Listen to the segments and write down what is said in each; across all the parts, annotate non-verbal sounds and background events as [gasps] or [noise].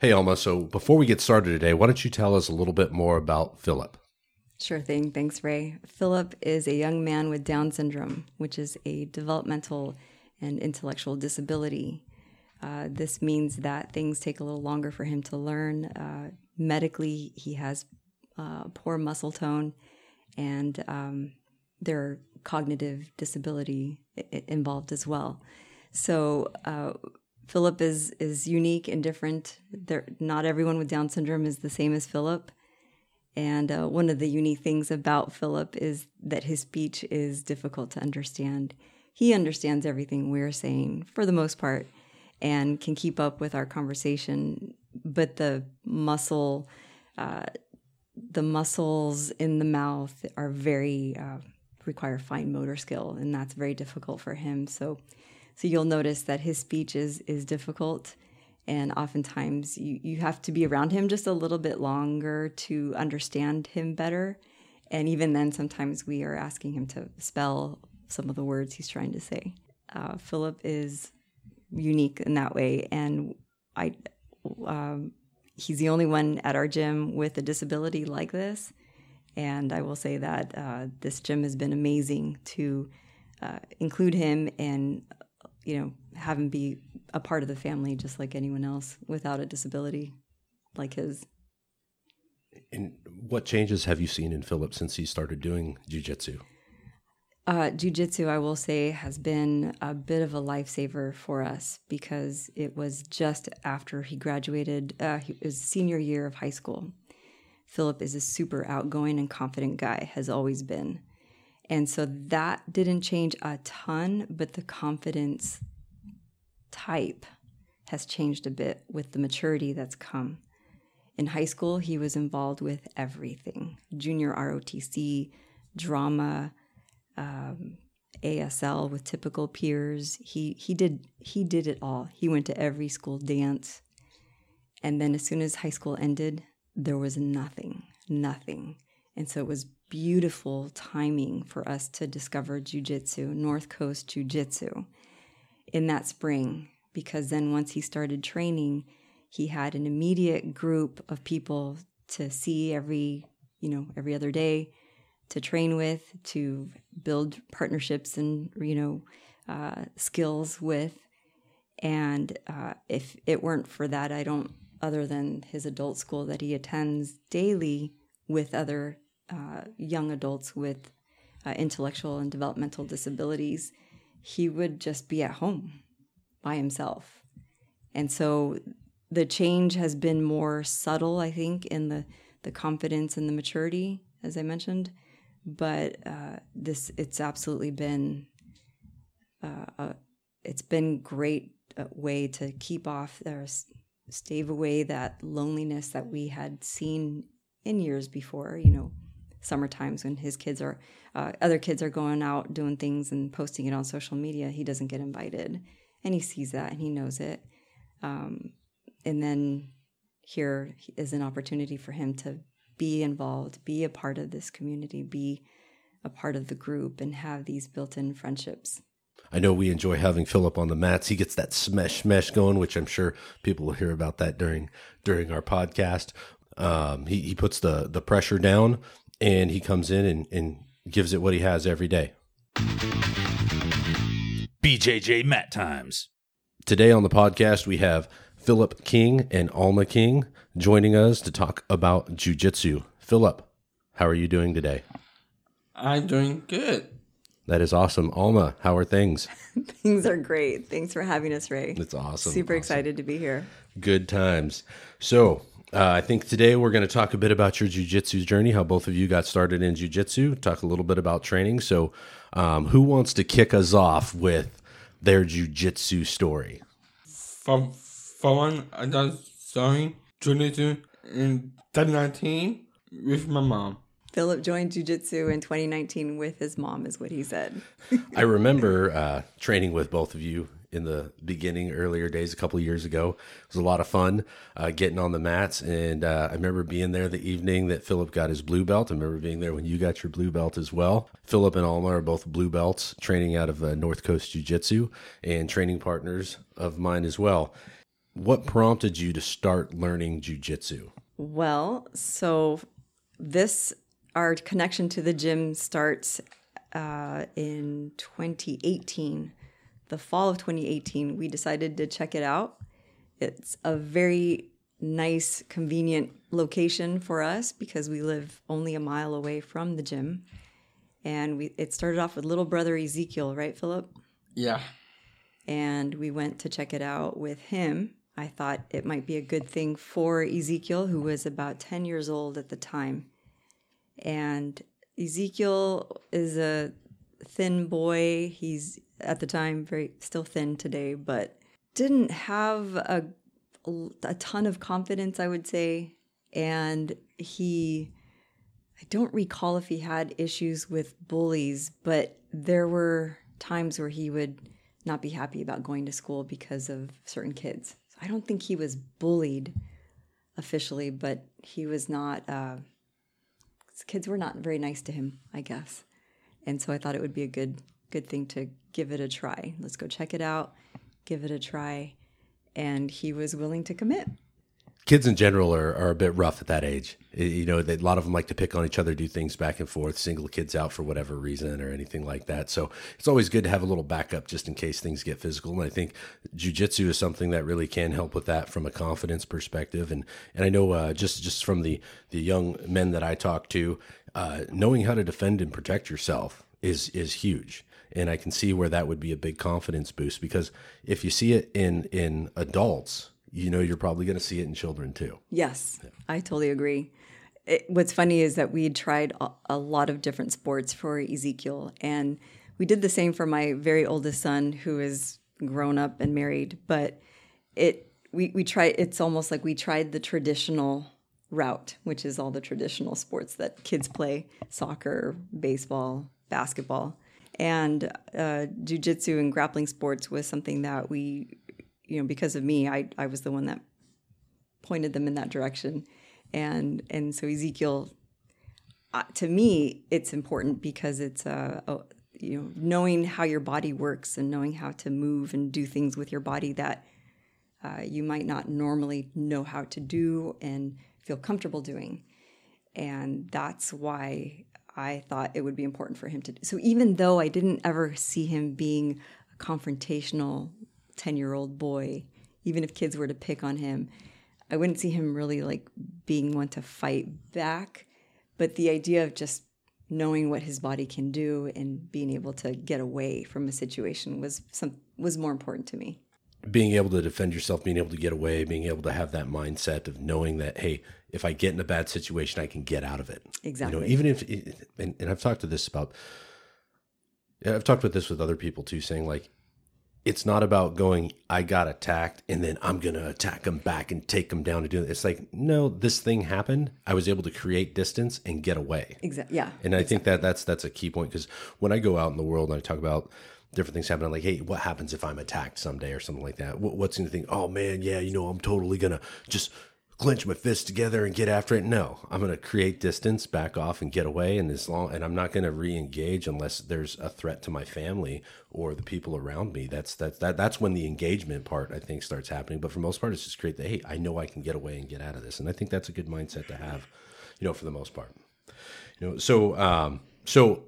Hey, Alma. So before we get started today, why don't you tell us a little bit more about Philip? Sure thing. Thanks, Ray. Philip is a young man with Down syndrome, which is a developmental and intellectual disability. Uh, this means that things take a little longer for him to learn. Uh, medically, he has uh, poor muscle tone, and um, there are cognitive disability involved as well. So uh, Philip is is unique and different. There, not everyone with Down syndrome is the same as Philip. And uh, one of the unique things about Philip is that his speech is difficult to understand. He understands everything we're saying for the most part and can keep up with our conversation, but the muscle, uh, the muscles in the mouth are very uh, require fine motor skill, and that's very difficult for him. So so you'll notice that his speech is is difficult, and oftentimes you you have to be around him just a little bit longer to understand him better. And even then, sometimes we are asking him to spell some of the words he's trying to say. Uh, Philip is unique in that way, and I. Um, he's the only one at our gym with a disability like this. And I will say that uh, this gym has been amazing to uh, include him and you know, have him be a part of the family just like anyone else without a disability like his. And what changes have you seen in Philip since he started doing jujitsu? Uh, jiu-jitsu, I will say, has been a bit of a lifesaver for us because it was just after he graduated. Uh, he, it senior year of high school. Philip is a super outgoing and confident guy, has always been. And so that didn't change a ton, but the confidence type has changed a bit with the maturity that's come. In high school, he was involved with everything junior ROTC, drama, um, ASL with typical peers. He, he, did, he did it all. He went to every school dance. And then as soon as high school ended, there was nothing, nothing. And so it was beautiful timing for us to discover jujitsu, North Coast Jiu-Jitsu, in that spring. Because then once he started training, he had an immediate group of people to see every, you know, every other day, to train with, to build partnerships and, you know, uh, skills with. And uh, if it weren't for that, I don't, other than his adult school that he attends daily with other uh, young adults with uh, intellectual and developmental disabilities, he would just be at home by himself. And so the change has been more subtle, I think, in the, the confidence and the maturity, as I mentioned. But uh, this, it's absolutely been, uh, a, it's been great uh, way to keep off or stave away that loneliness that we had seen in years before. You know, summer times when his kids are uh, other kids are going out doing things and posting it on social media he doesn't get invited and he sees that and he knows it um, and then here is an opportunity for him to be involved be a part of this community be a part of the group and have these built-in friendships I know we enjoy having Philip on the mats. He gets that smash smesh going, which I'm sure people will hear about that during during our podcast. Um, he, he puts the the pressure down and he comes in and, and gives it what he has every day. BJJ Mat Times. Today on the podcast, we have Philip King and Alma King joining us to talk about jujitsu. Philip, how are you doing today? I'm doing good. That is awesome. Alma, how are things? [laughs] things are great. Thanks for having us, Ray. It's awesome. Super awesome. excited to be here. Good times. So, uh, I think today we're going to talk a bit about your jujitsu journey, how both of you got started in jujitsu, talk a little bit about training. So, um, who wants to kick us off with their jujitsu story? For, for one, I got starting jujitsu in 2019 with my mom. Philip joined jujitsu in 2019 with his mom, is what he said. I [laughs] remember uh, training with both of you in the beginning, earlier days, a couple years ago. It was a lot of fun uh, getting on the mats, and uh, I remember being there the evening that Philip got his blue belt. I remember being there when you got your blue belt as well. Philip and Alma are both blue belts, training out of uh, North Coast Jiu Jitsu, and training partners of mine as well. what prompted you to start learning jujitsu? Well, so this our connection to the gym starts uh, in 2018. The fall of 2018, we decided to check it out. It's a very nice, convenient location for us because we live only a mile away from the gym. And we it started off with little brother Ezekiel, right, Philip? Yeah. and we went to check it out with him. I thought it might be a good thing for Ezekiel, who was about 10 years old at the time. And Ezekiel is a thin boy. He's at the time very still thin today, but didn't have a, a ton of confidence, I would say. And he, I don't recall if he had issues with bullies, but there were times where he would not be happy about going to school because of certain kids. So I don't think he was bullied officially, but he was not. Uh, kids were not very nice to him, I guess. And so I thought it would be a good good thing to give it a try. Let's go check it out, give it a try, and he was willing to commit. Kids in general are, are a bit rough at that age. You know, a lot of them like to pick on each other, do things back and forth, single kids out for whatever reason or anything like that. So it's always good to have a little backup just in case things get physical. And I think jujitsu is something that really can help with that from a confidence perspective. And and I know uh, just just from the the young men that I talk to, uh, knowing how to defend and protect yourself is is huge. And I can see where that would be a big confidence boost because if you see it in in adults, you know you're probably going to see it in children too. Yes, I totally agree. It, what's funny is that we tried a, a lot of different sports for Ezekiel, and we did the same for my very oldest son, who is grown up and married. But it we we tried. It's almost like we tried the traditional route, which is all the traditional sports that kids play: soccer, baseball, basketball, and uh, jujitsu and grappling sports was something that we, you know, because of me, I I was the one that pointed them in that direction. And and so ezekiel uh, to me it's important because it's uh, a, you know knowing how your body works and knowing how to move and do things with your body that uh, you might not normally know how to do and feel comfortable doing. And that's why i thought it would be important for him to do so even though i didn't ever see him being a confrontational 10 year old boy even if kids were to pick on him I wouldn't see him really like being one to fight back, but the idea of just knowing what his body can do and being able to get away from a situation was some was more important to me. Being able to defend yourself, being able to get away, being able to have that mindset of knowing that hey, if I get in a bad situation, I can get out of it. Exactly. You know, even if and, and I've talked to this about I've talked about this with other people too, saying like it's not about going, I got attacked and then I'm going to attack them back and take them down to do it. It's like, no, this thing happened. I was able to create distance and get away. Exactly. Yeah. And I think that that's that's a key point because when I go out in the world and I talk about different things happening, like, hey, what happens if I'm attacked someday or something like that? What, what's going to think? Oh man, yeah, you know, I'm totally gonna just clench my fists together and get after it. No, I'm going to create distance, back off, and get away. And as long and I'm not going to re-engage unless there's a threat to my family or the people around me. That's that's that that's when the engagement part I think starts happening. But for most part, it's just create the hey, I know I can get away and get out of this, and I think that's a good mindset to have, you know, for the most part. You know, so um, so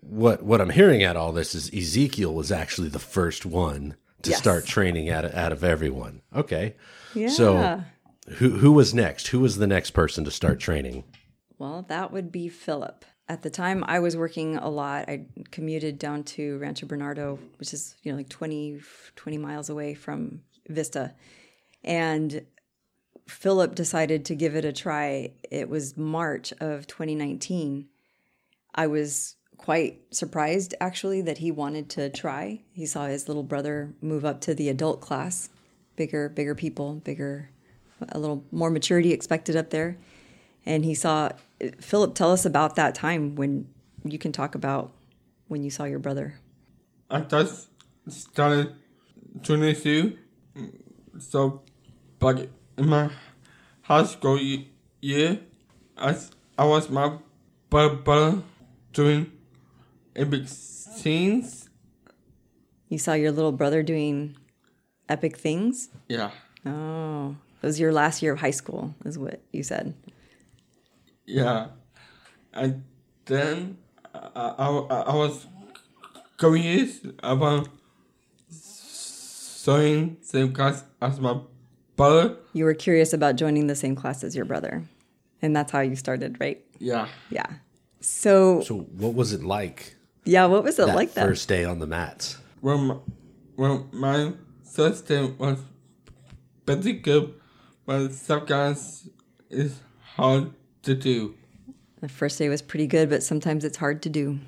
what what I'm hearing at all this is Ezekiel was actually the first one to Yes. start training out of, out of everyone. Okay, Yeah. so who who was next? Who was the next person to start training? Well, that would be Philip. At the time, I was working a lot. I commuted down to Rancho Bernardo, which is you know like 20, 20 miles away from Vista, and Philip decided to give it a try. It was March of 2019. I was quite surprised actually that he wanted to try. He saw his little brother move up to the adult class, bigger, bigger people, bigger, a little more maturity expected up there. And he saw Philip tell us about that time when you can talk about when you saw your brother. I just started jujitsu. So, but in my high school ye- year, I was my brother, brother doing epic scenes. You saw your little brother doing epic things. Yeah. Oh, it was your last year of high school, is what you said. Yeah. And then I, I, I was curious about joining the same class as my brother. You were curious about joining the same class as your brother, and that's how you started, right? Yeah. Yeah. So, So, what was it like yeah, what was it that like that? first day on the mats? Well, my, well, my first day was pretty good, but sometimes it's hard to do. The first day was pretty good, but sometimes it's hard to do.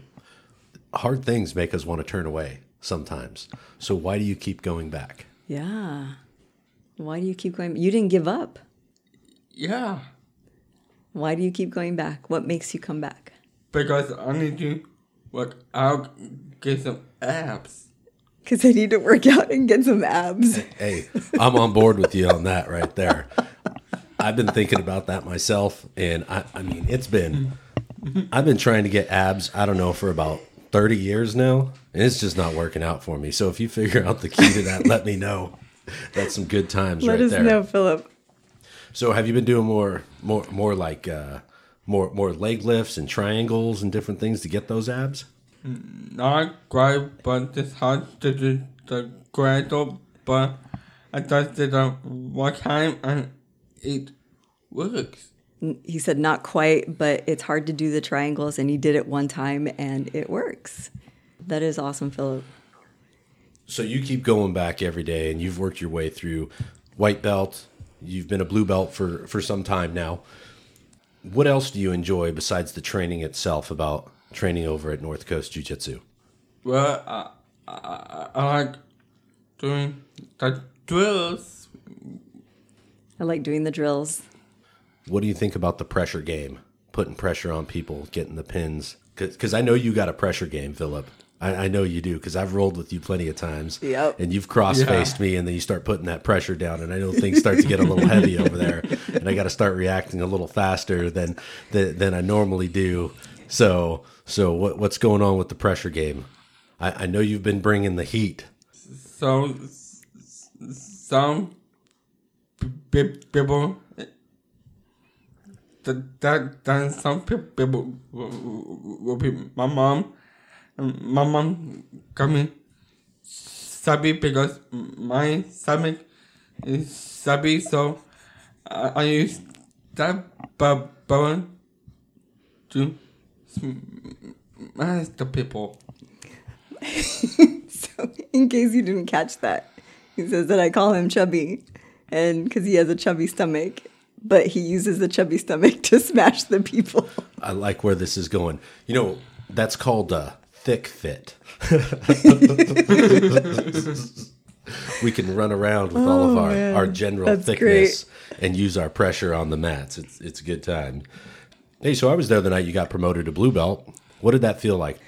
Hard things make us want to turn away sometimes. So, why do you keep going back? Yeah. Why do you keep going? You didn't give up. Yeah. Why do you keep going back? What makes you come back? Because I need to work out, get some abs. Because I need to work out and get some abs. Hey, I'm on board with you on that right there. I've been thinking about that myself, and I, I mean, it's been, I've been trying to get abs, I don't know, for about 30 years now, and it's just not working out for me. So if you figure out the key to that, let me know. That's some good times Let right us know, Philip. So have you been doing more, more, more like, uh, more, more leg lifts and triangles and different things to get those abs? Not quite, but it's hard to do the gradual, but I did it one time and it works. He said, not quite, but it's hard to do the triangles, and he did it one time and it works. That is awesome, Philip. So you keep going back every day, and you've worked your way through white belt. You've been a blue belt for for some time now. What else do you enjoy besides the training itself? About training over at North Coast Jiu Jitsu? Well, I, I, I like doing the drills. I like doing the drills. What do you think about the pressure game? Putting pressure on people, getting the pins. Because I know you got a pressure game, Philip. I, I know you do because I've rolled with you plenty of times. Yep. And you've cross faced me, and then you start putting that pressure down, and I know things start to get a little heavy over there, and I got to start reacting a little faster than, than than I normally do. So so what what's going on with the pressure game? I, I know you've been bringing the heat. So, some people, that, that, some people will be my mom. My mom me sabi because my stomach is sabi, so I, I use that bone to Mm, mm, mm, smash the people. [laughs] So, in case you didn't catch that, he says that I call him chubby, and because he has a chubby stomach, but he uses the chubby stomach [laughs] to smash the people. I like where this is going. You know, that's called a thick fit. [laughs] we can run around with all of oh, our, our general that's thickness and use our pressure on the mats. It's it's a good time. Hey, so I was there the night you got promoted to blue belt. What did that feel like?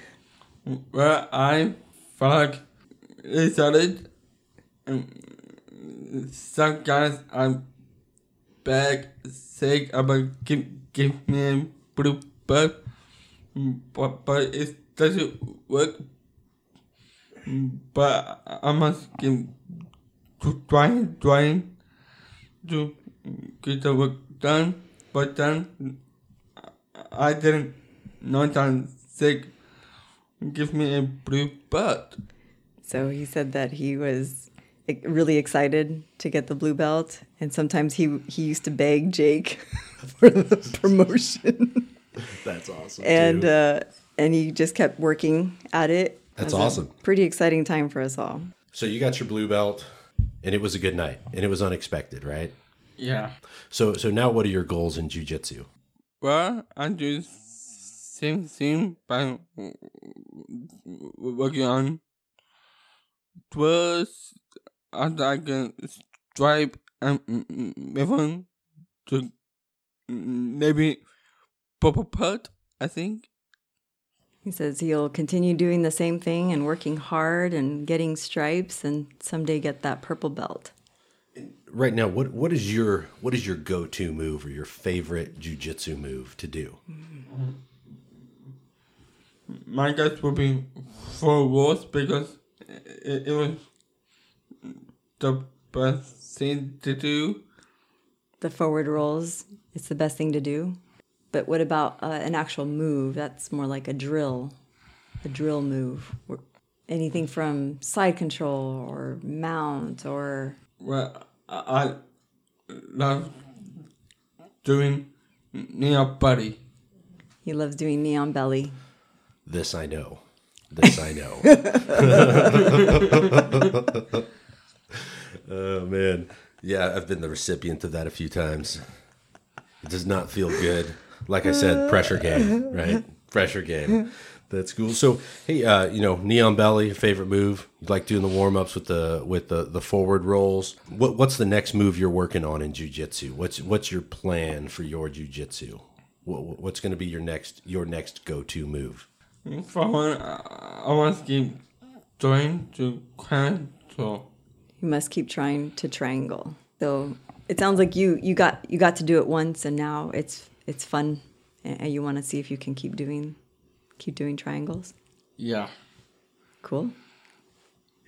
Well, I felt like it started. And some guys I'm back sick about give give me a blue belt, but but it doesn't work. But I must keep trying trying to get the work done. But then I didn't know that I'm give me a blue belt. So he said that he was e- really excited to get the blue belt, and sometimes he he used to beg Jake [laughs] for the promotion, [laughs] That's awesome. and uh, and he just kept working at it. That's It was a awesome. Pretty exciting time for us all. so you got your blue belt, and it was a good night, and it was unexpected, right? Yeah. So so now, what are your goals in jujitsu? Well, I do same thing by working on drills and I can stripe and mm, mm, mm, even to maybe purple put, I think. He says he'll continue doing the same thing and working hard and getting stripes, and someday get that purple belt. Right now what what is your what is your go-to move or your favorite jujitsu move to do My guess would be four walls because it, it was the best thing to do. The forward rolls, it's the best thing to do. But what about uh, an actual move? That's more like a drill, a drill move. Anything from side control or mount or Well, I, I love doing near buddy. he loves doing knee on belly. This I know. This I know. [laughs] oh man, yeah, I've been the recipient of that a few times. It does not feel good. Like I said, pressure game, right? Pressure game. That's cool. So, hey, uh, you know, knee on belly, favorite move. You like doing the warm ups with the with the the forward rolls. What what's the next move you're working on in jujitsu? What's what's your plan for your jujitsu? What, what's going to be your next your next go to move? For one, I, I want to keep trying to control. You must keep trying to triangle. So it sounds like you you got you got to do it once, and now it's it's fun, and and you want to see if you can keep doing keep doing triangles. Yeah. Cool.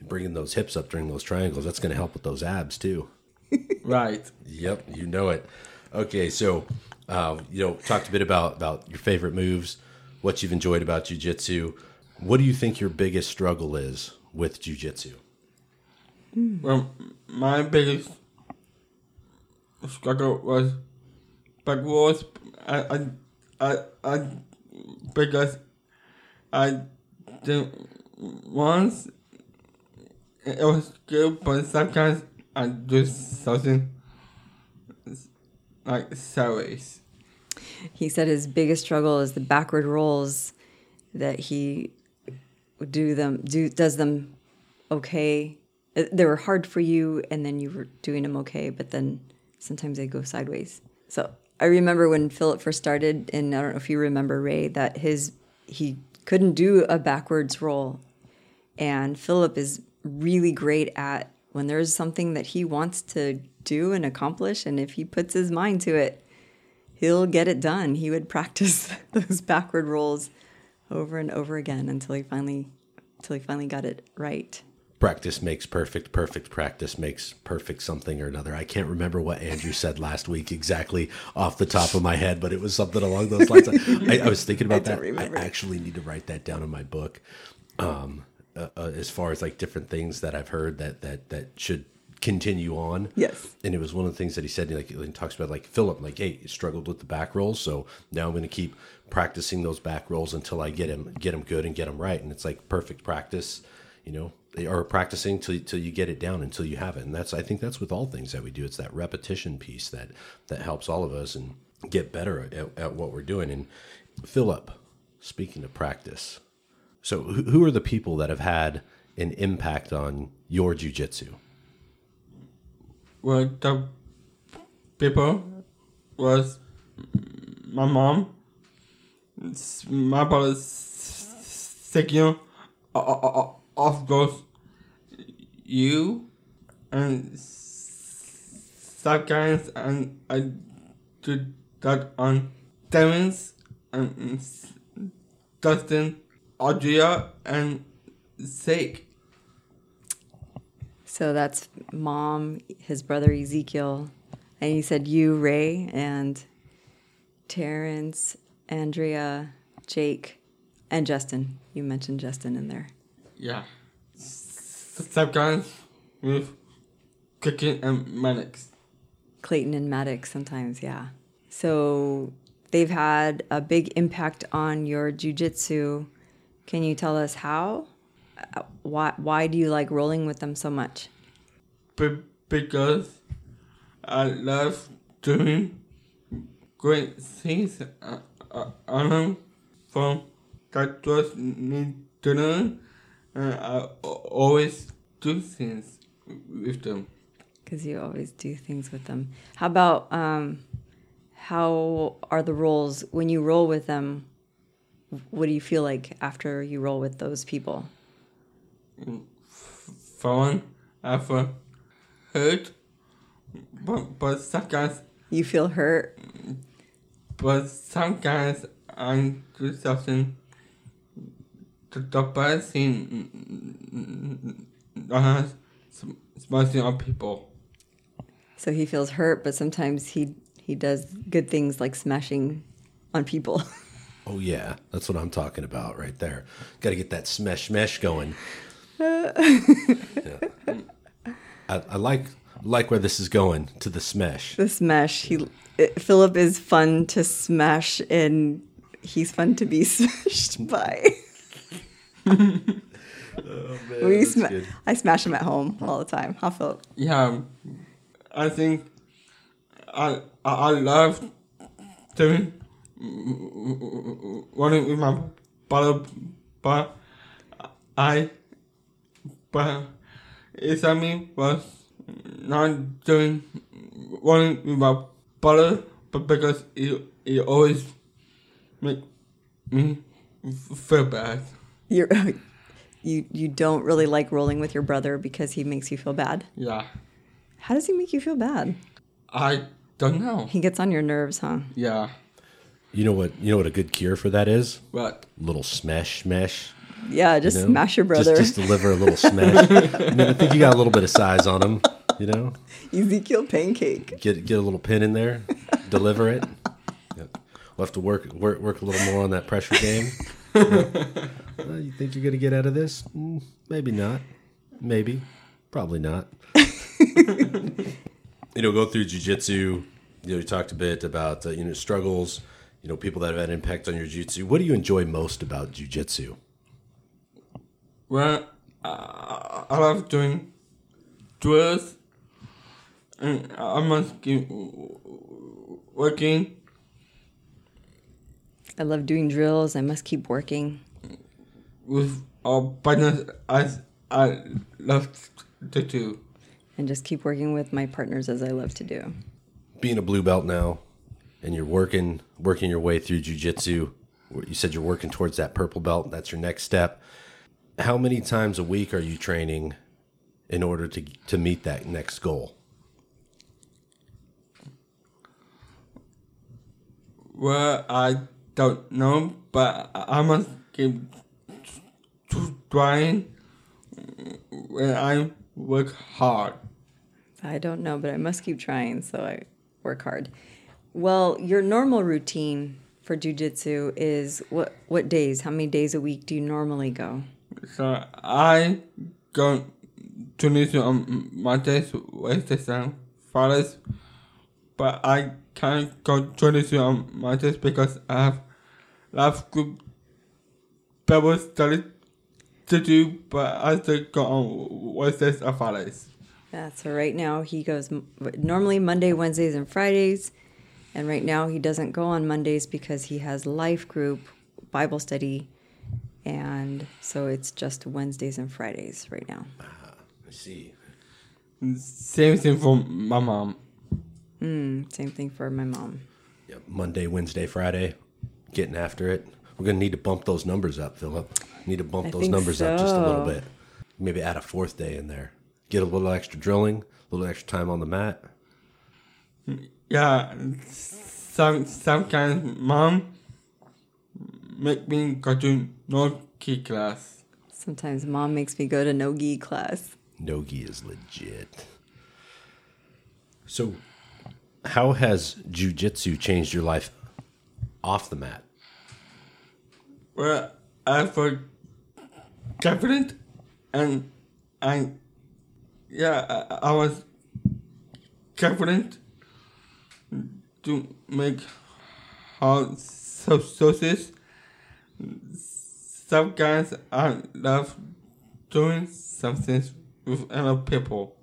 bringing those hips up during those triangles that's going to help with those abs too [laughs] [laughs] Right. yep you know it okay so uh, you know talked a bit about about your favorite moves what you've enjoyed about jiu-jitsu what do you think your biggest struggle is with jiu-jitsu Well, my biggest struggle was backwards. I, I, I, I, because I did once, it was good, but sometimes I do something like sideways. He said his biggest struggle is the backward rolls that he do them do does them okay. Uh, They were hard for you, and then you were doing them okay, but then sometimes they go sideways. So I remember when Philip first started, and I don't know if you remember Ray that his he couldn't do a backwards roll, and Philip is really great at when there's something that he wants to do and accomplish, and if he puts his mind to it, he'll get it done. He would [laughs] practice those backward rolls over and over again until he finally until he finally got it right. Practice makes perfect perfect practice makes perfect something or another. I can't remember what andrew said last week exactly off the top of my head but it was something along those lines. I, I was thinking [laughs] about don't that. Remember. i actually need to write that down in my book um, uh, uh, as far as like different things that i've heard that that that should continue on. Yes. and it was one of the things that he said like he talks about like philip like hey he struggled with the back rolls so now i'm going to keep practicing those back rolls until i get him get him good and get him right. And it's like perfect practice you know or practicing till, till you get it down until you have it. And that's i think that's with all things that we do. It's that repetition piece that that helps all of us and get better at, at what we're doing. And philip speaking of practice. So who are the people that have had an impact on your jujitsu? Well, the people was my mom, my brother, second uh, uh, uh, of those, you, and sometimes and I do that on Terrence and Dustin, Audria, and Sake. So that's mom, his brother Ezekiel, and he said you, Ray, and Terrence, Andrea, Jake, and Justin. You mentioned Justin in there. Yeah. S- Sometimes with cooking and Maddox. Clayton and Maddox sometimes, yeah. So they've had a big impact on your jujitsu. Can you tell us how? Uh, Why why do you like rolling with them so much? Be- because I love doing great things uh, uh, on them from that was need to learn. And I always do things with them. Because you always do things with them. How about um, how are the roles when you roll with them? What do you feel like after you roll with those people? Mm, fun, ever hurt, but, but sometimes You feel hurt. Mm, but sometimes I do something to the bad thing that has smashing on people. So he feels hurt, but sometimes he he does good things like smashing on people. [laughs] Oh yeah, that's what I'm talking about right there. Got to get that smash smash going. [laughs] Yeah. I, I like like where this is going to the smash. the smash. He it, Philip is fun to smash, and he's fun to be [laughs] smashed by. We oh, that's sma- good. I smash them at home all the time. Huh, Philip? Yeah, I think I I, I love doing running with my brother, but I but it's I mean was not doing running with my brother, but because it it always make me feel bad. You're, [laughs] you you don't really like rolling with your brother because he makes you feel bad. Yeah, How does he make you feel bad? I don't know. He gets on your nerves, huh? Yeah, You know what? You know what a good cure for that is? What? little smash smash. Yeah, just you know? smash your brother. Just, deliver a little smash. [laughs] I, mean, I think you got a little bit of size on him. You know, Ezekiel pancake. get get a little pin in there, deliver it. Yeah. We'll have to work work work a little more on that pressure game. [laughs] Yeah. You think you're gonna get out of this? Mm, maybe not. Maybe. Probably not. [laughs] you know, go through jujitsu. You know, you talked a bit about uh, you know struggles. You know, people that have had an impact on your jujitsu. What do you enjoy most about jujitsu? Well, I, I love doing drills, and I must keep working. I love doing drills. I must keep working. With our partners as I love to do. and just keep working with my partners as I love to do. being a blue belt now and you're working working your way through jujitsu you said you're working towards that purple belt that's your next step how many times a week are you training in order to to meet that next goal Well, I don't know, but I I must keep t- trying when I work hard. I don't know, but I must keep trying, so I work hard. Well, your normal routine for jujitsu is what what days? How many days a week do you normally go? So I go to Tunisia on um, Mondays, Wednesdays, and Fridays, but I can't go to Tunisia on um, Mondays because I have love group Bible study to do, but I still go on Wednesdays and Fridays. Yeah, so right now he goes normally Monday, Wednesdays, and Fridays. And right now he doesn't go on Mondays because he has life group, Bible study. And so it's just Wednesdays and Fridays right now. i see Same thing for my mom. Mm, same thing for my mom. yep. monday wednesday friday getting after it we're going to need to bump those numbers up philip need to bump I those think numbers up just a little bit maybe add a fourth day in there get a little extra drilling a little extra time on the mat Yeah, some sometimes mom make me go to no key class. Sometimes mom makes me go to no gi class. Nogi is legit. So, how has jujitsu changed your life off the mat? Well, I feel confident and I yeah I, I was confident to make so sauces. Some guys I love doing something with other people.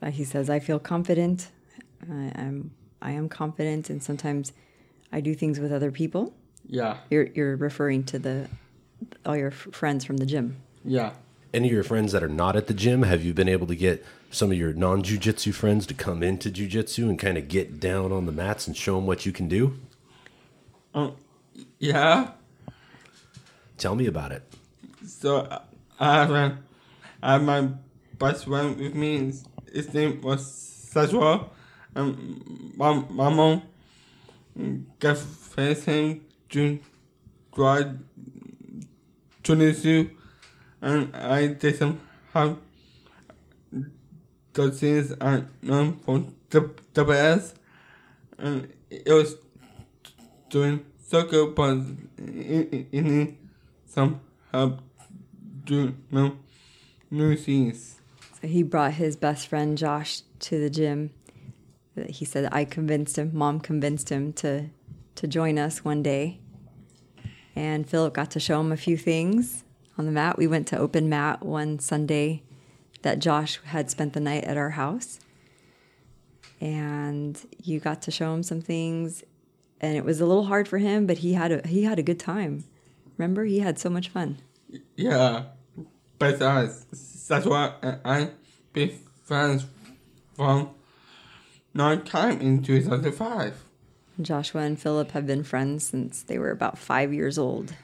So he says, I feel confident. I, I'm I am confident, and sometimes I do things with other people. Yeah, You're you're referring to the all your f- friends from the gym. yeah. Any of your friends that are not at the gym, have you been able to get some of your non jujitsu friends to come into jujitsu and kind of get down on the mats and show them what you can do? Um, yeah. Tell me about it. So I have, a, I have my best friend with me. His, his name was Sajwa. And my, my mom gave him to try Tunisia. And I how the things I learned from the S, and it was doing so good, but it needs some help doing no new scenes. So he brought his best friend Josh to the gym. He said I convinced him, mom convinced him to to join us one day. And Philip got to show him a few things on the mat. We went to open mat one Sunday that Josh had spent the night at our house. And you got to show him some things and it was a little hard for him, but he had a he had a good time. Remember, he had so much fun. Yeah, but that's that's why I be friends from long time in 2005. Joshua and Philip have been friends since they were about five years old.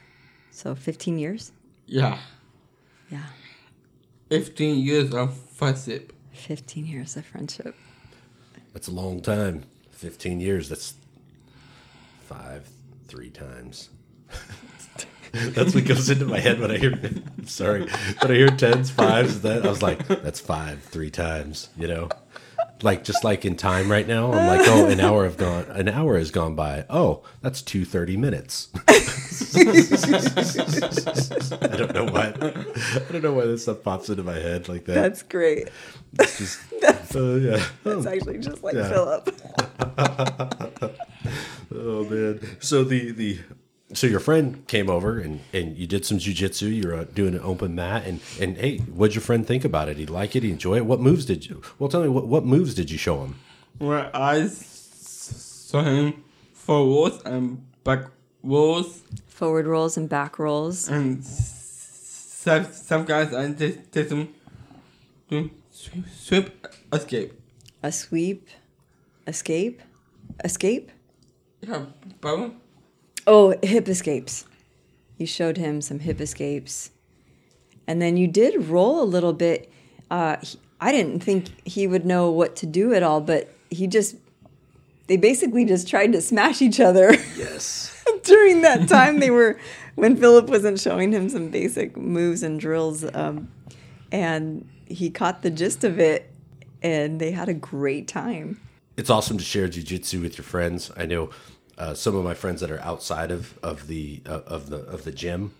So 15 years? Yeah, Yeah. 15 years of friendship. 15 years of friendship. That's a long time. 15 years. That's five, three times. [laughs] that's what goes into my head when I hear. [laughs] Sorry, when I hear tens, fives. That I was like, that's five, three times. You know, like just like in time right now. I'm like, oh, an hour have gone. An hour has gone by. Oh, that's two thirty minutes. [laughs] I don't know why. I don't know why this stuff pops into my head like that. That's great. It's just, [laughs] uh, yeah. That's actually just like Yeah. Philip. [laughs] Oh man! So the the so your friend came over and and you did some jujitsu. You're uh, doing an open mat and and hey, what'd your friend think about it? He like it? He enjoy it? What moves did you? Well, tell me what what moves did you show him? Where I s- saw him forwards and back rolls, Forward rolls and back rolls. and some, some guys I did, did some do sweep, sweep escape. A sweep. Escape. Escape? Yeah, but Oh, hip escapes. You showed him some hip escapes. And then you did roll a little bit. Uh, he- I didn't think he would know what to do at all, but he just, they basically just tried to smash each other. Yes. [laughs] during that time they were when philip wasn't showing him some basic moves and drills um, and he caught the gist of it and they had a great time It's awesome to share jujitsu with your friends. I know uh, some of my friends that are outside of of the uh, of the of the gym.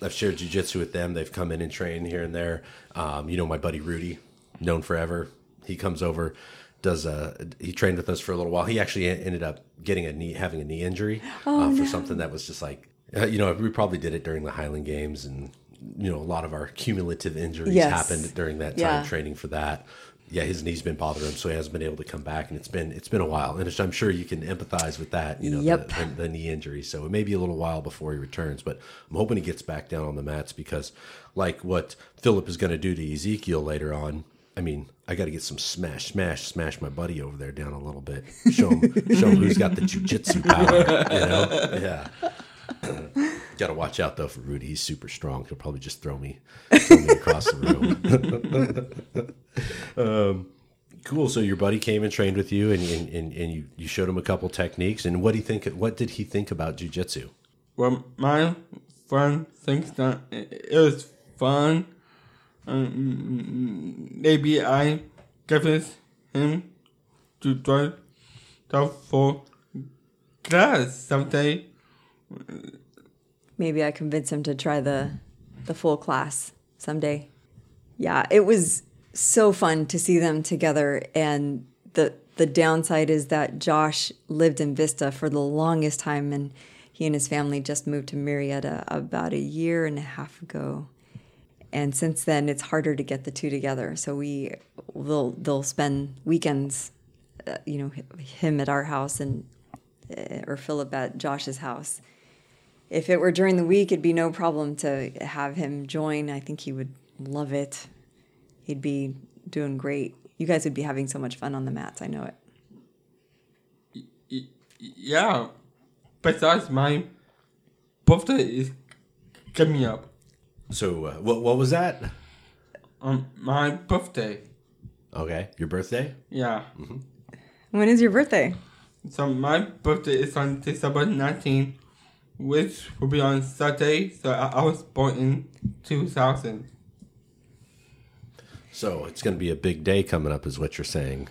I've shared jujitsu with them. They've come in and trained here and there. Um, you know, my buddy Rudy, known forever. He comes over, does a. He trained with us for a little while. He actually ended up getting a knee, having a knee injury uh, for something that was just like, uh, you know, we probably did it during the Highland Games, and you know, a lot of our cumulative injuries Yes. happened during that time Yeah. training for that. Yeah, his knee's been bothering him, so he hasn't been able to come back, and it's been it's been a while, and it's, I'm sure you can empathize with that. You know, Yep. the, the, the knee injury. So it may be a little while before he returns, but I'm hoping he gets back down on the mats because, like what Philip is going to do to Ezekiel later on. I mean, I got to get some smash, smash, smash my buddy over there down a little bit. Show him, show him who's got the jujitsu power. You know, yeah. Got to watch out though for Rudy. He's super strong. He'll probably just throw me, throw me across the room. [laughs] um, cool. So your buddy came and trained with you, and and, and, you, you showed him a couple techniques. And what do you think? What did he think about jujitsu? Well, my friend thinks that it was fun. Um, maybe I convinced him to try the full class someday. Maybe i convince him to try the the full class someday. Yeah it was so fun to see them together. And the the downside is that josh lived in vista for the longest time and he and his family just moved to murrieta about a year and a half ago. And since then it's harder to get the two together. So we will they'll spend weekends uh, you know him at our house and uh, or philip at josh's house if it were during the week, it'd be no problem to have him join. I think he would love it. He'd be doing great. You guys would be having so much fun on the mats. I know it. Yeah. Besides, my birthday is coming up. So uh, what what was that? On my birthday. Okay, your birthday. Yeah. When is your birthday? So my birthday is on December 19th, which will be on Saturday. So I, I was born in 2000. So it's going to be a big day coming up, is what you're saying.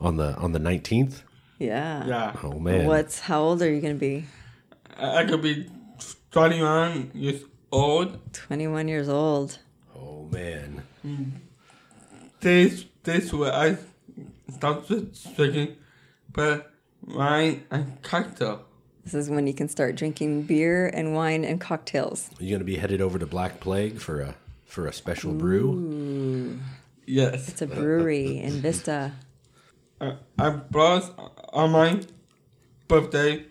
on the on the 19th. Yeah. Yeah. Oh man. What's how old are you going to be? I, I could be 21 years old. 21 years old. Oh man. Mm. This this where I started drinking, but wine and cocktail. This is when you can start drinking beer and wine and cocktails. Are you going to be headed over to Black Plague for a for a special brew? Yes. It's a brewery in Vista. I, I brought on my birthday,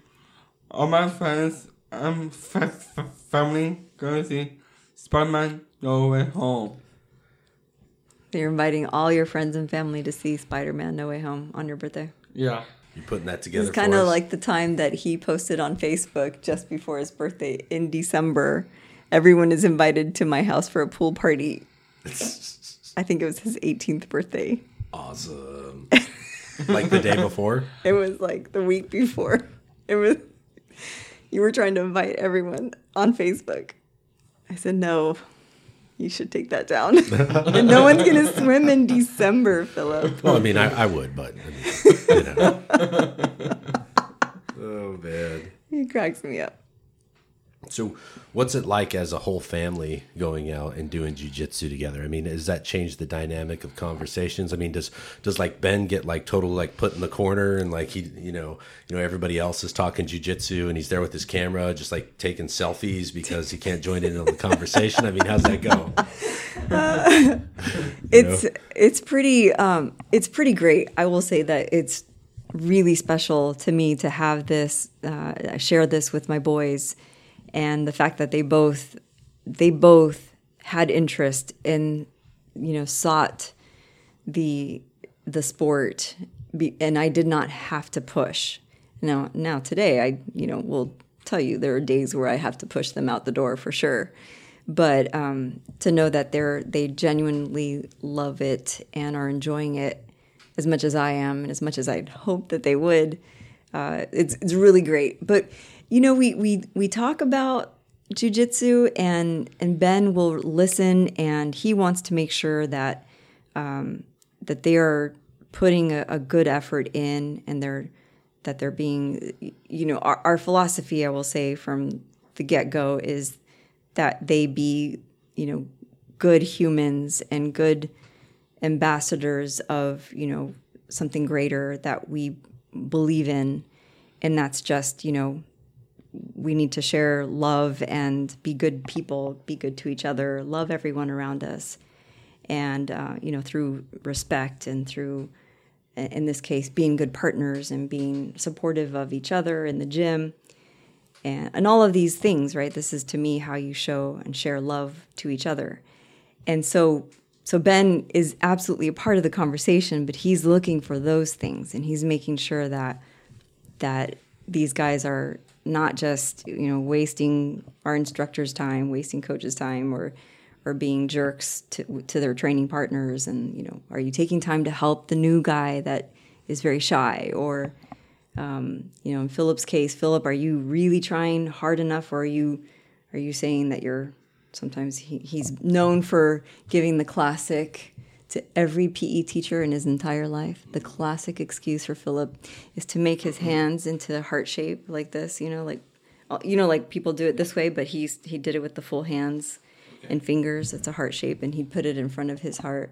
all my friends and fa- fa- family going to see Spider-Man No Way Home. You're inviting all your friends and family to see Spider-Man No Way Home on your birthday. Yeah. You putting that together It's kind of like the time that he posted on Facebook just before his birthday in December. Everyone is invited to my house for a pool party. [laughs] I think it was his 18th birthday. awesome. [laughs] like the day before? It was like the week before. It was you were trying to invite everyone on Facebook. I said no. You should take that down. [laughs] and no one's gonna swim in December, Philip. Well, I mean, I, I would, but I mean, [laughs] you [laughs] know. oh man. He cracks me up. So, what's it like as a whole family going out and doing jujitsu together? I mean, does that change the dynamic of conversations? I mean, does does like Ben get like totally like put in the corner and like he, you know, you know, everybody else is talking jujitsu and he's there with his camera, just like taking selfies because he can't join in on the conversation? I mean, how's that go? [laughs] It's it's pretty um, it's pretty great. I will say that it's really special to me to have this uh, share this with my boys, and the fact that they both they both had interest in you know sought the the sport, be, and I did not have to push. Now now today I you know will tell you there are days where I have to push them out the door for sure but um, to know that they're they genuinely love it and are enjoying it as much as I am and as much as I'd hope that they would, uh, it's it's really great. But you know, we we we talk about jujitsu and and Ben will listen and he wants to make sure that um, that they are putting a, a good effort in and they're that they're being you know our, our philosophy I will say from the get go is that they be, you know, good humans and good ambassadors of, you know, something greater that we believe in. And that's just, you know, we need to share love and be good people, be good to each other, love everyone around us. And, uh, you know, through respect and through, in this case, being good partners and being supportive of each other in the gym and, and all of these things, right? This is to me how you show and share love to each other. And so so Ben is absolutely a part of the conversation, but he's looking for those things and he's making sure that that these guys are not just, you know, wasting our instructors' time, wasting coaches' time or or being jerks to to their training partners and, you know, are you taking time to help the new guy that is very shy? Or um, you know, in Philip's case, Philip, are you really trying hard enough, or are you are you saying that you're sometimes he, he's known for giving the classic to every PE teacher in his entire life. The classic excuse for Philip is to make his hands into a heart shape like this, you know, like you know, like people do it this way, but he's he did it with the full hands and fingers. It's a heart shape, and he'd put it in front of his heart,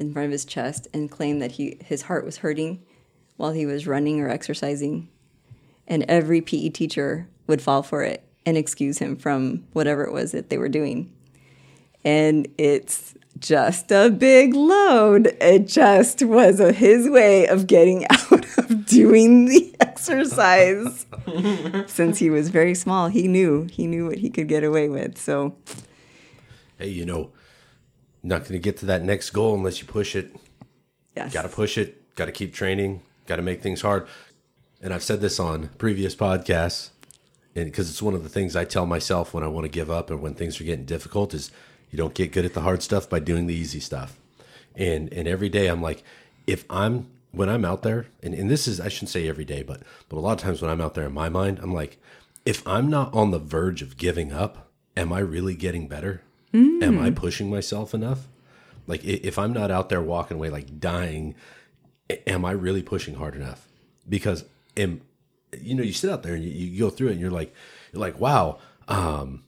in front of his chest, and claim that he his heart was hurting while he was running or exercising. And every PE teacher would fall for it and excuse him from whatever it was that they were doing. And it's just a big load. It just was a, his way of getting [laughs] out of doing the [laughs] exercise. [laughs] Since he was very small, he knew he knew what he could get away with. So, Hey, you know, not going to get to that next goal unless you push it. yes. Got to push it. Got to keep training. Got to make things hard. And I've said this on previous podcasts, and because it's one of the things I tell myself when I want to give up and when things are getting difficult is you don't get good at the hard stuff by doing the easy stuff. And and every day I'm like, if I'm when I'm out there, and, and this is I shouldn't say every day, but but a lot of times when I'm out there in my mind, I'm like, if I'm not on the verge of giving up, am I really getting better? Am I pushing myself enough? Like if I'm not out there walking away like dying am I really pushing hard enough? Because am you know you sit out there and you, you go through it and you're like you're like wow um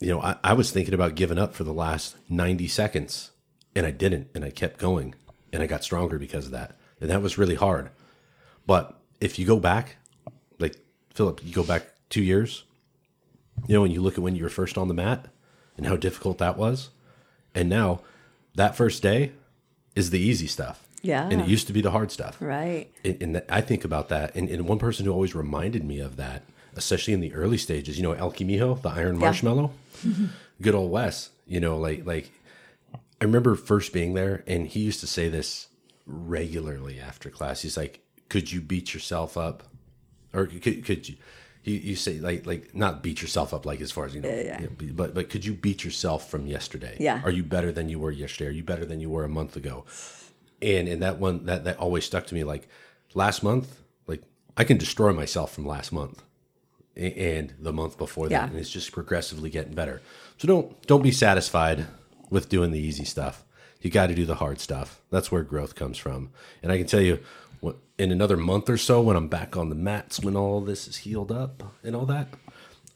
you know I, I was thinking about giving up for the last 90 seconds and i didn't and i kept going and i got stronger because of that and that was really hard but if you go back like philip you go back two years you know when you look at when you were first on the mat and how difficult that was and now that first day is the easy stuff Yeah. and it used to be the hard stuff Right. and, and I think about that, and, and one person who always reminded me of that, especially in the early stages, you know, El Quimijo, the Iron Marshmallow, mm-hmm. good old Wes. You know, like like I remember first being there, and he used to say this regularly after class. He's like, "Could you beat yourself up, or could could you?" You, you say like like not beat yourself up like as far as you know, yeah. be- but but could you beat yourself from yesterday? Yeah. Are you better than you were yesterday? Are you better than you were a month ago? and and that one that that always stuck to me like last month like i can destroy myself from last month and the month before that Yeah. and it's just progressively getting better so don't don't be satisfied with doing the easy stuff you got to do the hard stuff that's where growth comes from and i can tell you what, in another month or so when i'm back on the mats when all this is healed up and all that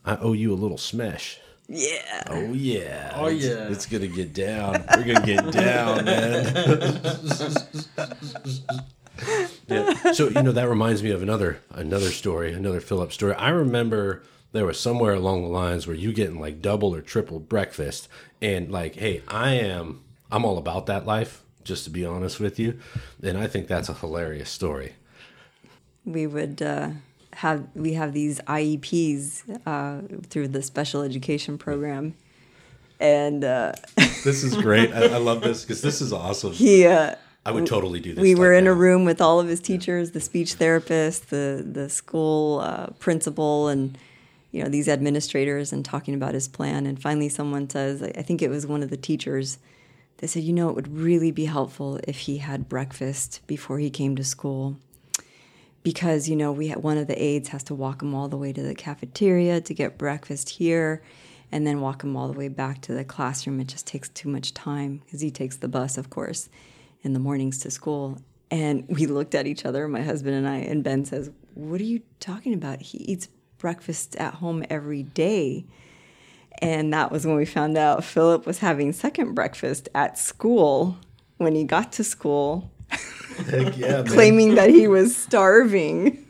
i owe you a little smash Yeah. Oh yeah! Oh, It's- yeah. It's, gonna get down. We're gonna get down, man. [laughs] yeah. So you know that reminds me of another another story, another Philip story. I remember there was somewhere along the lines where you getting like double or triple breakfast, and like, hey, I am I'm all about that life. Just to be honest with you, and I think that's a hilarious story. we would uh, have we have these IEPs uh, through the special education program, and uh, This is great. [laughs] I, I love this because this is awesome. he uh, I would totally do this. we were like in a room with all of his teachers, the speech therapist, the the school uh, principal, and you know these administrators, and talking about his plan. And finally, someone says, I I think it was one of the teachers. They said, you know, it would really be helpful if he had breakfast before he came to school because you know we had, one of the aides has to walk him all the way to the cafeteria to get breakfast here and then walk him all the way back to the classroom it just takes too much time because he takes the bus of course in the mornings to school and we looked at each other my husband and i and ben says what are you talking about he eats breakfast at home every day and that was when we found out philip was having second breakfast at school when he got to school yeah, claiming that he was starving.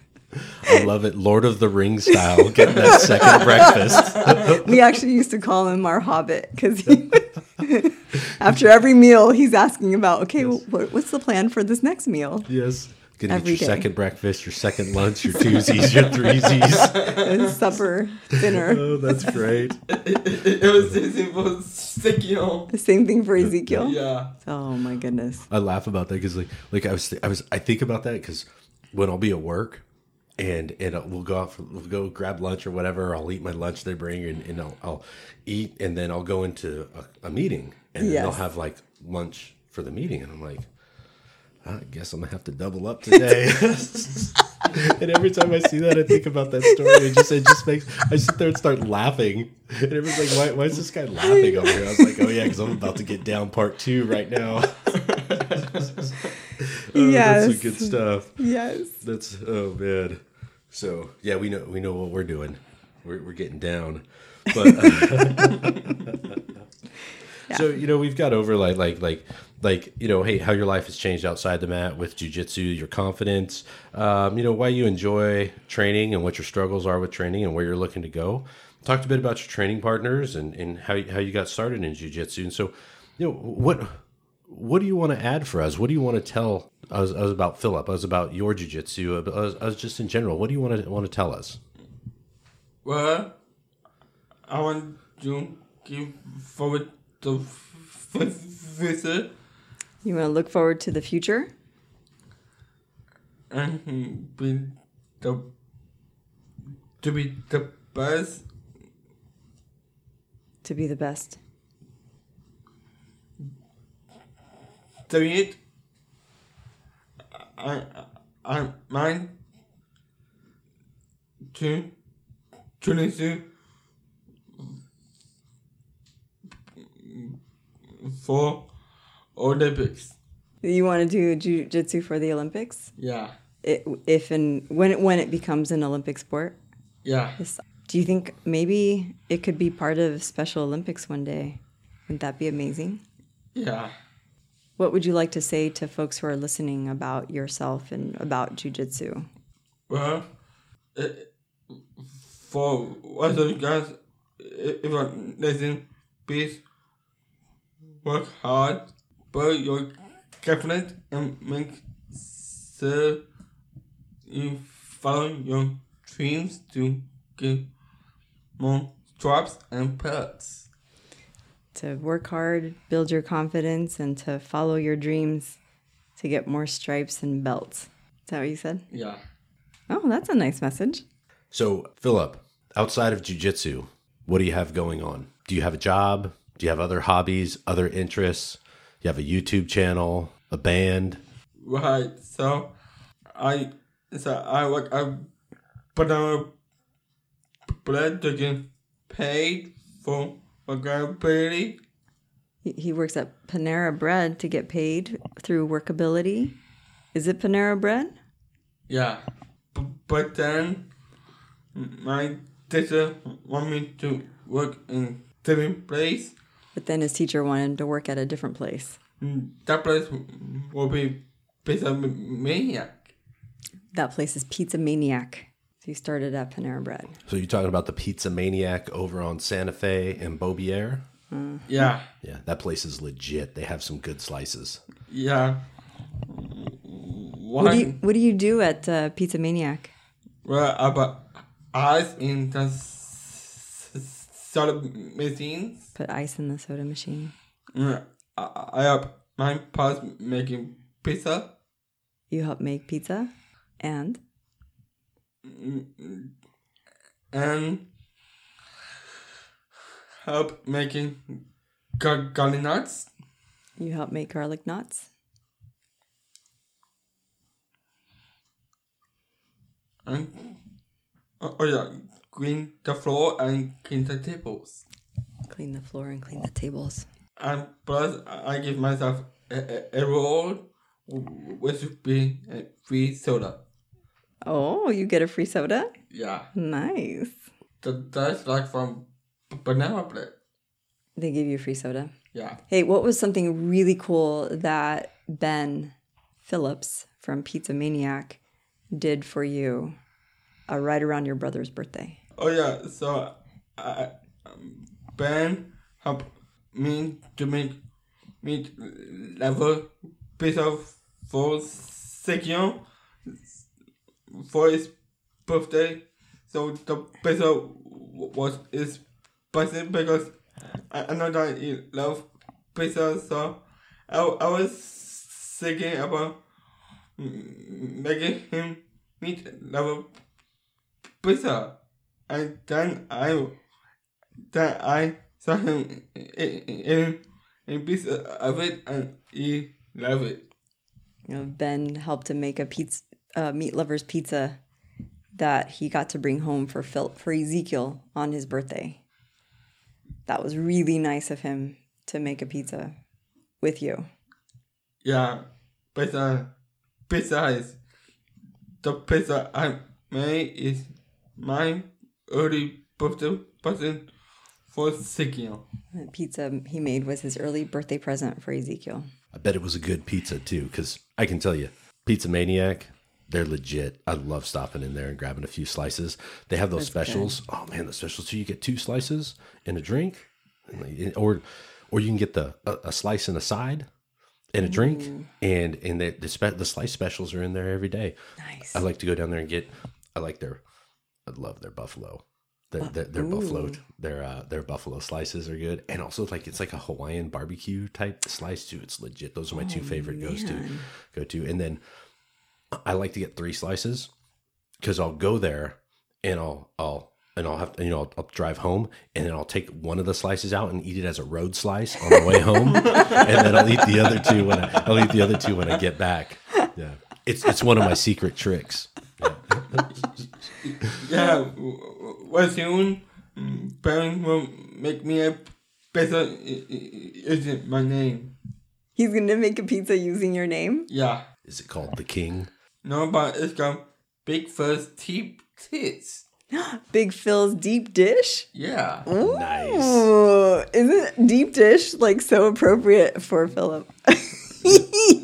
I love it. Lord of the Rings style. Getting that second breakfast. [laughs] We actually used to call him our hobbit because he, [laughs] [laughs] after every meal, he's asking about, okay, well, what's the plan for this next meal? Yes. Gonna Every get your day. second breakfast, your second [laughs] lunch, your twosies, your threesies. And supper, dinner. Oh, that's great. It, [laughs] it was easy for Ezekiel. The same thing for Ezekiel. Yeah. Oh my goodness. I laugh about that because like like I was th- I was I think about that because when I'll be at work and and we'll go out for, we'll go grab lunch or whatever. I'll eat my lunch they bring and, and I'll, I'll eat and then I'll go into a, a meeting and then they'll have like lunch for the meeting and I'm like. I guess I'm gonna have to double up today. [laughs] [laughs] and every time I see that, I think about that story. It just it just makes I sit there and start laughing. And everyone's like, "Why, why is this guy laughing over here?" I was like, "Oh yeah, because I'm about to get down part two right now." [laughs] Oh, yes. that's some good stuff. Yes. That's oh man. So yeah, we know we know what we're doing. We're we're getting down, but [laughs] so you know we've got over like like like like you know hey how your life has changed outside the mat with jujitsu, your confidence, um, you know why you enjoy training and what your struggles are with training and where you're looking to go. Talked a bit about your training partners and and how how you got started in jujitsu. And so you know what what do you want to add for us? What do you want to tell us, us about Philip? Us about your jujitsu? Us, us just in general? What do you want to want to tell us? Well, I want to give forward the f- f- future You want to look forward to the future? and be the to be the best To be the best. Doing it. I I to twenty two for Olympics. You want to do jiu-jitsu for the Olympics? Yeah. It, if and when it, when it becomes an Olympic sport? Yeah. Do you think maybe it could be part of Special Olympics one day? Wouldn't that be amazing? Yeah. What would you like to say to folks who are listening about yourself and about jiu-jitsu? Well, it, for what you guys, eh, if you're listening, please work hard, build your confidence, and make sure you follow your dreams to get more stripes and pelts. To work hard, build your confidence, and to follow your dreams to get more stripes and belts. Is that what you said? Yeah. Oh, that's a nice message. So, Philip, outside of jujitsu, what do you have going on? Do you have a job? Do you have other hobbies, other interests? You have a YouTube channel, a band? Right. So I so I work I put on blood to get paid for workability. He- He works at Panera Bread to get paid through workability. Is it Panera Bread? Yeah. B- but then my teacher want me to work in different place. But then his teacher wanted him to work at a different place. Mm, that place will be Pizza Maniac. That place is Pizza Maniac. So he started at Panera Bread. So, you're talking about the Pizza Maniac over on Santa Fe and Bobier? Yeah. Yeah, that place is legit. They have some good slices. Yeah. What do you What do you do at uh, Pizza Maniac? Well, about ice in the s- s- soda machines. Put ice in the soda machine. Mm, I, I help my parents making pizza. You help make pizza, and and help making gar- garlic nuts. you help make garlic knots. And oh, oh yeah, clean the floor and clean the tables. Clean the floor and clean the tables. And plus, I give myself a, a, a roll, which would be a free soda. Oh, you get a free soda. Yeah, Nice. that, that's like from b- banana bread. They give you free soda. Yeah. Hey, what was something really cool that Ben Phillips from Pizza Maniac did for you uh, right around your brother's birthday? Oh yeah, so I, um, Ben helped me to make meat level pizza for Sekion for his birthday. So the pizza was his spicy because I, know that he loves pizza. So I, I was thinking about making him meat level pizza. And then I then I saw him in in, in piece of it and he loved it. You know, Ben helped him make a pizza, uh, meat lovers pizza that he got to bring home for Phil, for Ezekiel on his birthday. That was really nice of him to make a pizza with you. Yeah, pizza pizza is the pizza I made is my early birthday present for Sikio. The pizza he made was his early birthday present for Ezekiel. I bet it was a good pizza too, because I can tell you, Pizza Maniac, they're legit. I love stopping in there and grabbing a few slices. They have those specials. Oh man, the specials too. You get two slices and a drink, or or you can get the a, a slice and a side and a drink, and and the the, spe- the slice specials are in there every day. Nice. I like to go down there and get. I like their. I love their buffalo. Their their, their buffalo their uh, their buffalo slices are good, and also like it's like a Hawaiian barbecue type slice too. It's legit. Those are my two favorite goes to go to, and then I like to get three slices because I'll go there and I'll I'll and I'll have you know I'll, I'll drive home and then I'll take one of the slices out and eat it as a road slice on the way home, [laughs] and then I'll eat the other two when I, I'll eat the other two when I get back. Yeah, it's it's one of my secret tricks. Yeah, w- w- well soon, Ben will make me a pizza. i- i- Isn't my name? He's gonna make a pizza using your name. Yeah. Is it called the King? No, but it's got big first Deep tits. [gasps] Big Phil's deep dish. Yeah. Nice. Isn't deep dish like so appropriate for Philip? [laughs]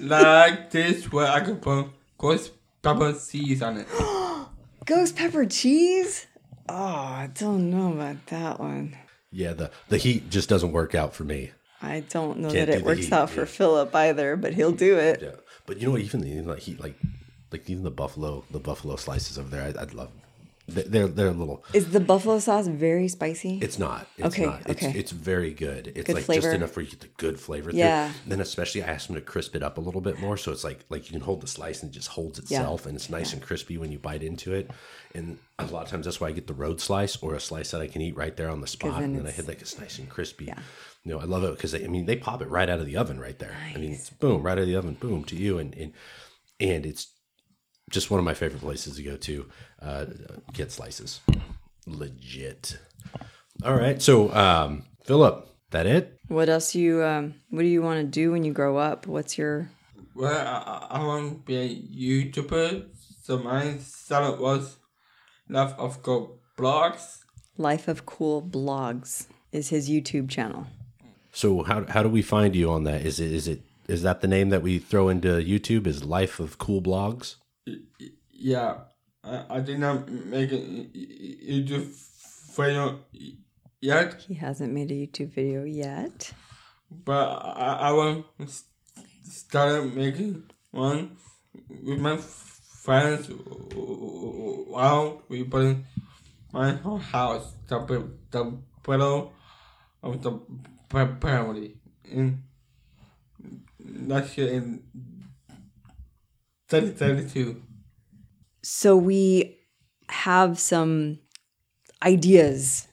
like this where I could put ghost pepper cheese on it. [gasps] Ghost pepper cheese. Oh, I don't know about that one. Yeah, the the heat just doesn't work out for me. I don't know Can't that do it works heat, out for yeah. Philip either, but he'll do it. Yeah, but you know what? Even the like he like like even the buffalo the buffalo slices over there, I, I'd love. They- They're they're a little. Is the buffalo sauce very spicy? It's not. It's Okay, not. It's, okay. it's very good. It's Good like flavor. just enough where you get the good flavor. Yeah. Through. Then especially I asked them to crisp it up a little bit more, so it's like like you can hold the slice and it just holds itself, and it's nice and crispy when you bite into it. And a lot of times that's why I get the road slice or a slice that I can eat right there on the spot, and then I hit like it's nice and crispy. Yeah. You know, I love it because I mean they pop it right out of the oven right there. I mean, it's boom right out of the oven, boom to you, and and and it's just one of my favorite places to go to uh, get slices. Legit. All right, so um, Philip, that it? What else you um what do you want to do when you grow up? What's your Well, I, I I want to be a YouTuber, so my salad was life of cool blogs. Life of Cool Blogs is his YouTube channel. So how how do we find you on that? Is it is it is that the name that we throw into YouTube? Is Life of Cool Blogs? Yeah, I, I did not make a YouTube video yet, He hasn't made a YouTube video yet. but I, I will start making one with my friends while we put my whole house the the below of the family in last year in 2032. So we have some ideas.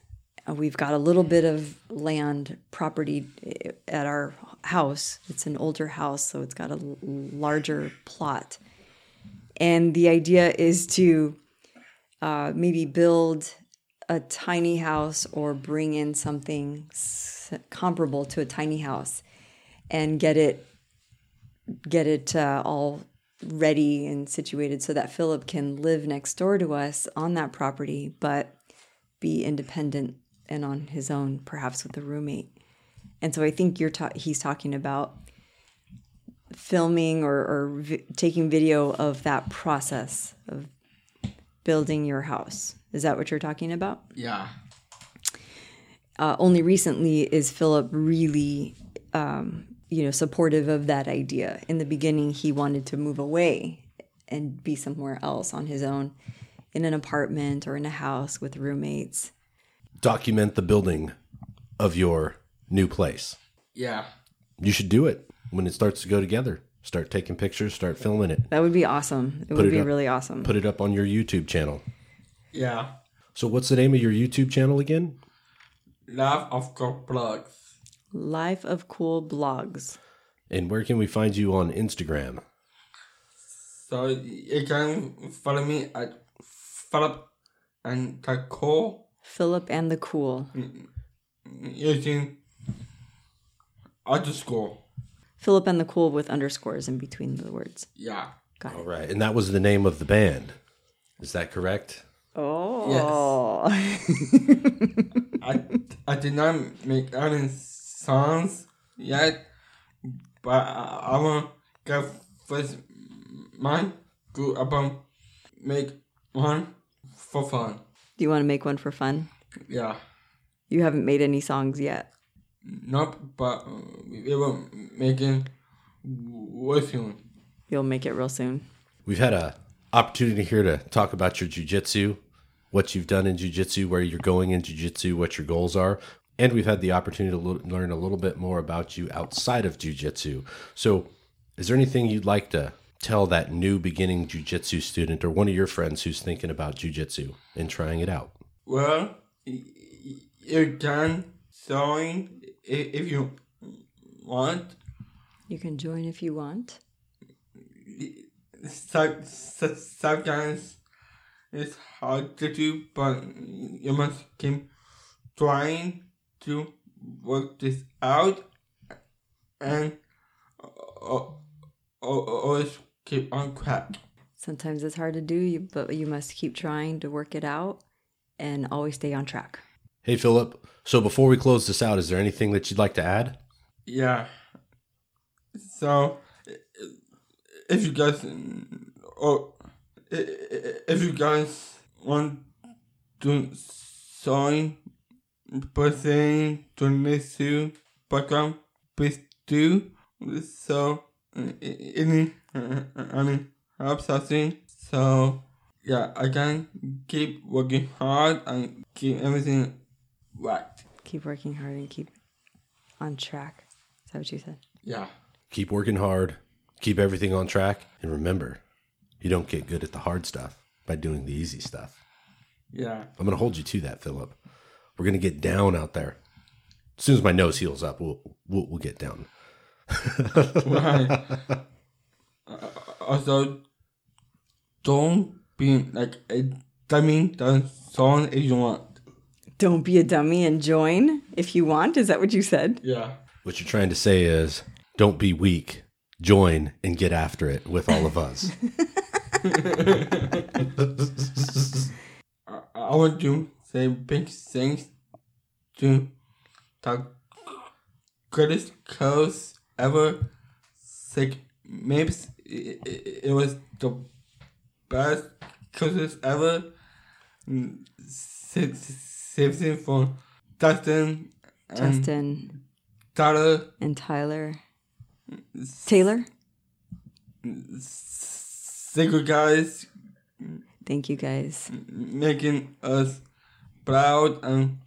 Uh, We've got a little bit of land property eh, at our house. It's an older house, so it's got a larger plot. And the idea is to uh, maybe build a tiny house or bring in something comparable to a tiny house and get it get it uh, all ready and situated so that Philip can live next door to us on that property, but be independent and on his own, perhaps with a roommate. And so I think you're ta- he's talking about filming or, or vi- taking video of that process of building your house. Is that what you're talking about? Yeah. uh, only recently is Philip really, um, you know, supportive of that idea. In the beginning, he wanted to move away and be somewhere else on his own, in an apartment or in a house with roommates. Document the building of your new place. Yeah. You should do it when it starts to go together. Start taking pictures. Start filming it. That would be awesome. It Put would it be up- really awesome. Put it up on your YouTube channel. Yeah. So what's the name of your YouTube channel again? Love of God blogs. Life of Cool Blogs. And where can we find you on Instagram? So you can follow me at Philip and Taco Philip and the Cool. using underscore. Philip and the Cool with underscores in between the words. Yeah. Got All it. right, and that was the name of the band. Is that correct? Oh. Yes. [laughs] I I did not make any songs yet, but I, I will get first my good album make one for fun. Do you want to make one for fun? Yeah. You haven't made any songs yet. Nope, but uh, we will make it way soon. You'll make it real soon. We've had a opportunity here to talk about your jujitsu, what you've done in jujitsu, where you're going in jujitsu, what your goals are, and we've had the opportunity to lo- learn a little bit more about you outside of jujitsu. So, is there anything you'd like to tell that new beginning jujitsu student or one of your friends who's thinking about jujitsu and trying it out? Well, y- y- you can join i- if you want. You can join if you want. So- so- Sometimes it's hard to do, but you must keep trying to work this out. And uh, always keep on track. Sometimes it's hard to do, but you must keep trying to work it out and always stay on track. Hey, Philip. So before we close this out, is there anything that you'd like to add? Yeah. So, if you guys, or if you guys want to join person to this to program, please do. So, uh, any, uh, any help something. So, yeah, I can keep working hard and keep everything right. Keep working hard and keep on track. Is that what you said? Yeah. Keep working hard, keep everything on track, and remember, you don't get good at the hard stuff by doing the easy stuff. Yeah. I'm going to hold you to that, Philip. We're going to get down out there. As soon as my nose heals up, we'll we'll, we'll get down. Right. [laughs] Uh, also, don't be like a dummy. Don't song if you want. Don't be a dummy and join if you want. Is that what you said? Yeah. What you're trying to say is, don't be weak. Join and get after it with all of us. [laughs] I, I want to say big thanks to the greatest coach ever. Sick maybe It, it, it was the best coaches ever. Mm, save for Dustin Justin Tyler. and Tyler. Taylor, Thank you guys thank you guys. making us proud and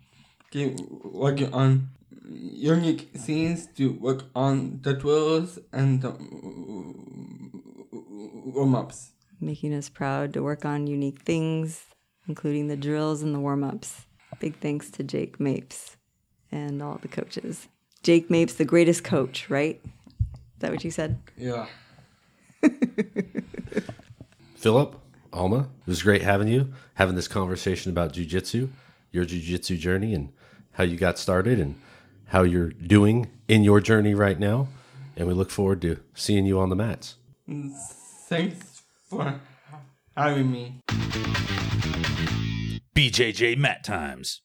keep working on unique scenes to work on the drills and the warm ups. Making us proud to work on unique things, including the drills and the warm ups. Big thanks to Jake Mapes and all the coaches. Jake Mapes, the greatest coach, right? Is that what you said? Yeah. [laughs] Philip, Alma, it was great having you, having this conversation about jujitsu, your jujitsu journey, and how you got started and how you're doing in your journey right now. And we look forward to seeing you on the mats. Thanks for having me. BJJ Mat Times.